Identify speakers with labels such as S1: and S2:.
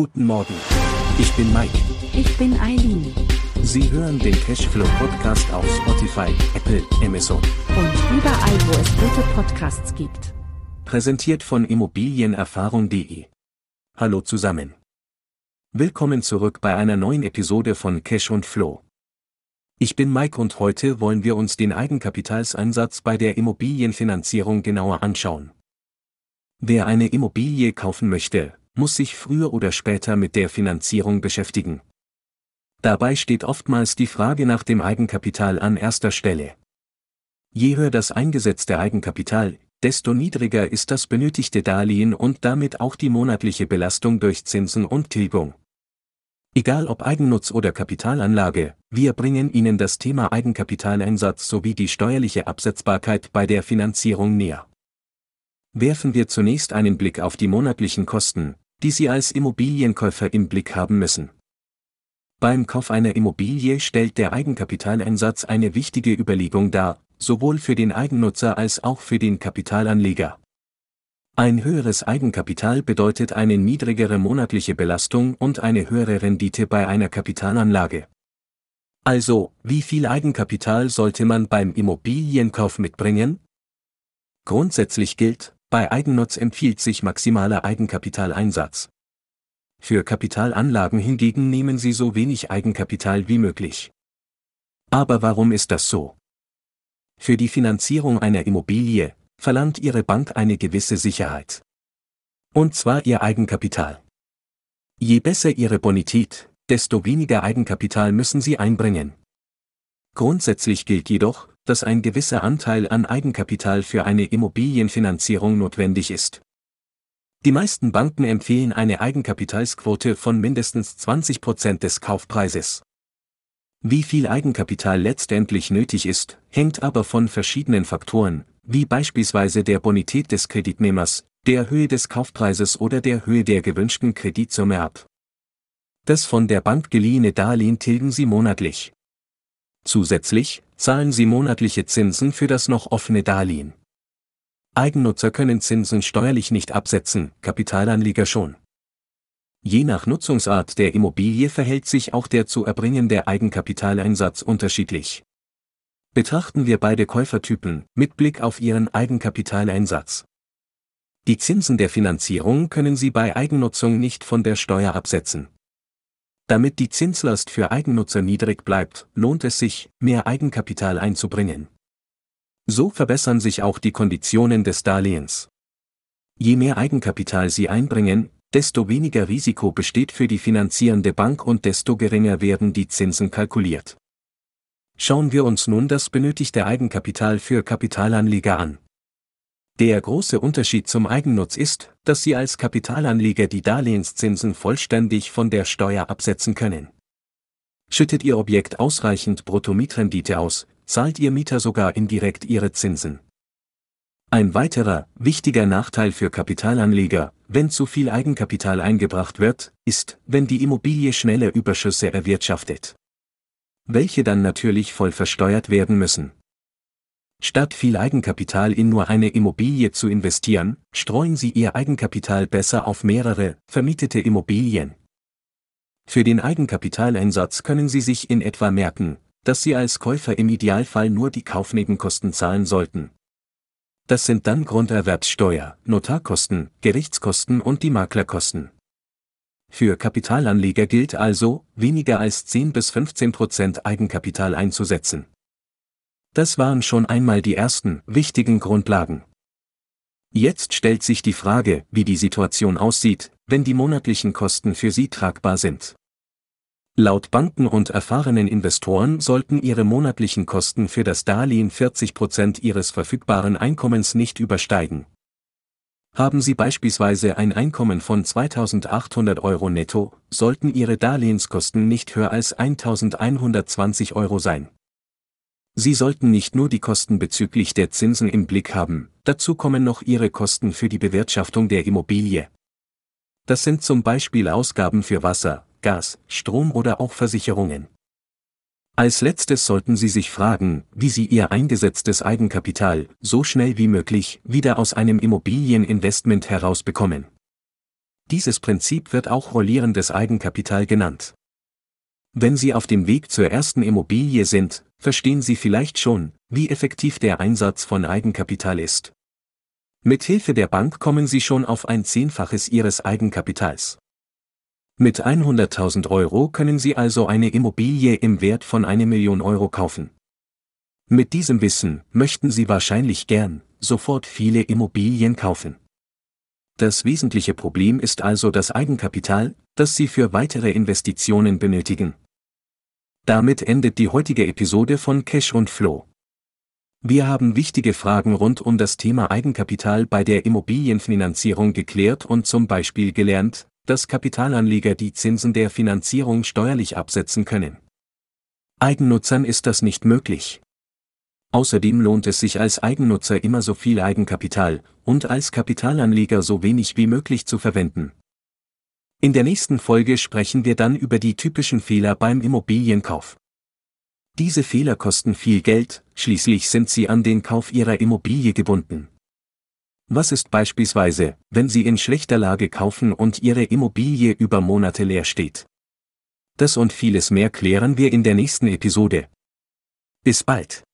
S1: Guten Morgen. Ich bin Mike.
S2: Ich bin Eileen.
S1: Sie hören den Cashflow Podcast auf Spotify, Apple, Amazon.
S2: Und überall, wo es gute Podcasts gibt.
S1: Präsentiert von Immobilienerfahrung.de. Hallo zusammen. Willkommen zurück bei einer neuen Episode von Cash und Flow. Ich bin Mike und heute wollen wir uns den Eigenkapitalseinsatz bei der Immobilienfinanzierung genauer anschauen. Wer eine Immobilie kaufen möchte, muss sich früher oder später mit der Finanzierung beschäftigen. Dabei steht oftmals die Frage nach dem Eigenkapital an erster Stelle. Je höher das eingesetzte Eigenkapital, desto niedriger ist das benötigte Darlehen und damit auch die monatliche Belastung durch Zinsen und Tilgung. Egal ob Eigennutz oder Kapitalanlage, wir bringen Ihnen das Thema Eigenkapitaleinsatz sowie die steuerliche Absetzbarkeit bei der Finanzierung näher. Werfen wir zunächst einen Blick auf die monatlichen Kosten, die Sie als Immobilienkäufer im Blick haben müssen. Beim Kauf einer Immobilie stellt der Eigenkapitaleinsatz eine wichtige Überlegung dar, sowohl für den Eigennutzer als auch für den Kapitalanleger. Ein höheres Eigenkapital bedeutet eine niedrigere monatliche Belastung und eine höhere Rendite bei einer Kapitalanlage. Also, wie viel Eigenkapital sollte man beim Immobilienkauf mitbringen? Grundsätzlich gilt, bei Eigennutz empfiehlt sich maximaler Eigenkapitaleinsatz. Für Kapitalanlagen hingegen nehmen Sie so wenig Eigenkapital wie möglich. Aber warum ist das so? Für die Finanzierung einer Immobilie verlangt Ihre Bank eine gewisse Sicherheit. Und zwar Ihr Eigenkapital. Je besser Ihre Bonität, desto weniger Eigenkapital müssen Sie einbringen. Grundsätzlich gilt jedoch, dass ein gewisser Anteil an Eigenkapital für eine Immobilienfinanzierung notwendig ist. Die meisten Banken empfehlen eine Eigenkapitalsquote von mindestens 20 Prozent des Kaufpreises. Wie viel Eigenkapital letztendlich nötig ist, hängt aber von verschiedenen Faktoren, wie beispielsweise der Bonität des Kreditnehmers, der Höhe des Kaufpreises oder der Höhe der gewünschten Kreditsumme ab. Das von der Bank geliehene Darlehen tilgen Sie monatlich. Zusätzlich zahlen sie monatliche Zinsen für das noch offene Darlehen. Eigennutzer können Zinsen steuerlich nicht absetzen, Kapitalanleger schon. Je nach Nutzungsart der Immobilie verhält sich auch der zu erbringende Eigenkapitaleinsatz unterschiedlich. Betrachten wir beide Käufertypen mit Blick auf ihren Eigenkapitaleinsatz. Die Zinsen der Finanzierung können Sie bei Eigennutzung nicht von der Steuer absetzen. Damit die Zinslast für Eigennutzer niedrig bleibt, lohnt es sich, mehr Eigenkapital einzubringen. So verbessern sich auch die Konditionen des Darlehens. Je mehr Eigenkapital Sie einbringen, desto weniger Risiko besteht für die finanzierende Bank und desto geringer werden die Zinsen kalkuliert. Schauen wir uns nun das benötigte Eigenkapital für Kapitalanleger an. Der große Unterschied zum Eigennutz ist, dass Sie als Kapitalanleger die Darlehenszinsen vollständig von der Steuer absetzen können. Schüttet Ihr Objekt ausreichend Bruttomietrendite aus, zahlt Ihr Mieter sogar indirekt Ihre Zinsen. Ein weiterer, wichtiger Nachteil für Kapitalanleger, wenn zu viel Eigenkapital eingebracht wird, ist, wenn die Immobilie schnelle Überschüsse erwirtschaftet. Welche dann natürlich voll versteuert werden müssen. Statt viel Eigenkapital in nur eine Immobilie zu investieren, streuen Sie Ihr Eigenkapital besser auf mehrere, vermietete Immobilien. Für den Eigenkapitaleinsatz können Sie sich in etwa merken, dass Sie als Käufer im Idealfall nur die Kaufnebenkosten zahlen sollten. Das sind dann Grunderwerbssteuer, Notarkosten, Gerichtskosten und die Maklerkosten. Für Kapitalanleger gilt also, weniger als 10 bis 15 Prozent Eigenkapital einzusetzen. Das waren schon einmal die ersten, wichtigen Grundlagen. Jetzt stellt sich die Frage, wie die Situation aussieht, wenn die monatlichen Kosten für Sie tragbar sind. Laut Banken und erfahrenen Investoren sollten Ihre monatlichen Kosten für das Darlehen 40 Prozent Ihres verfügbaren Einkommens nicht übersteigen. Haben Sie beispielsweise ein Einkommen von 2800 Euro netto, sollten Ihre Darlehenskosten nicht höher als 1120 Euro sein. Sie sollten nicht nur die Kosten bezüglich der Zinsen im Blick haben, dazu kommen noch Ihre Kosten für die Bewirtschaftung der Immobilie. Das sind zum Beispiel Ausgaben für Wasser, Gas, Strom oder auch Versicherungen. Als letztes sollten Sie sich fragen, wie Sie Ihr eingesetztes Eigenkapital so schnell wie möglich wieder aus einem Immobilieninvestment herausbekommen. Dieses Prinzip wird auch rollierendes Eigenkapital genannt. Wenn Sie auf dem Weg zur ersten Immobilie sind, verstehen Sie vielleicht schon, wie effektiv der Einsatz von Eigenkapital ist. Mit Hilfe der Bank kommen Sie schon auf ein Zehnfaches Ihres Eigenkapitals. Mit 100.000 Euro können Sie also eine Immobilie im Wert von eine Million Euro kaufen. Mit diesem Wissen möchten Sie wahrscheinlich gern sofort viele Immobilien kaufen. Das wesentliche Problem ist also das Eigenkapital, das Sie für weitere Investitionen benötigen. Damit endet die heutige Episode von Cash und Flow. Wir haben wichtige Fragen rund um das Thema Eigenkapital bei der Immobilienfinanzierung geklärt und zum Beispiel gelernt, dass Kapitalanleger die Zinsen der Finanzierung steuerlich absetzen können. Eigennutzern ist das nicht möglich. Außerdem lohnt es sich als Eigennutzer immer so viel Eigenkapital und als Kapitalanleger so wenig wie möglich zu verwenden. In der nächsten Folge sprechen wir dann über die typischen Fehler beim Immobilienkauf. Diese Fehler kosten viel Geld, schließlich sind sie an den Kauf ihrer Immobilie gebunden. Was ist beispielsweise, wenn Sie in schlechter Lage kaufen und Ihre Immobilie über Monate leer steht? Das und vieles mehr klären wir in der nächsten Episode. Bis bald.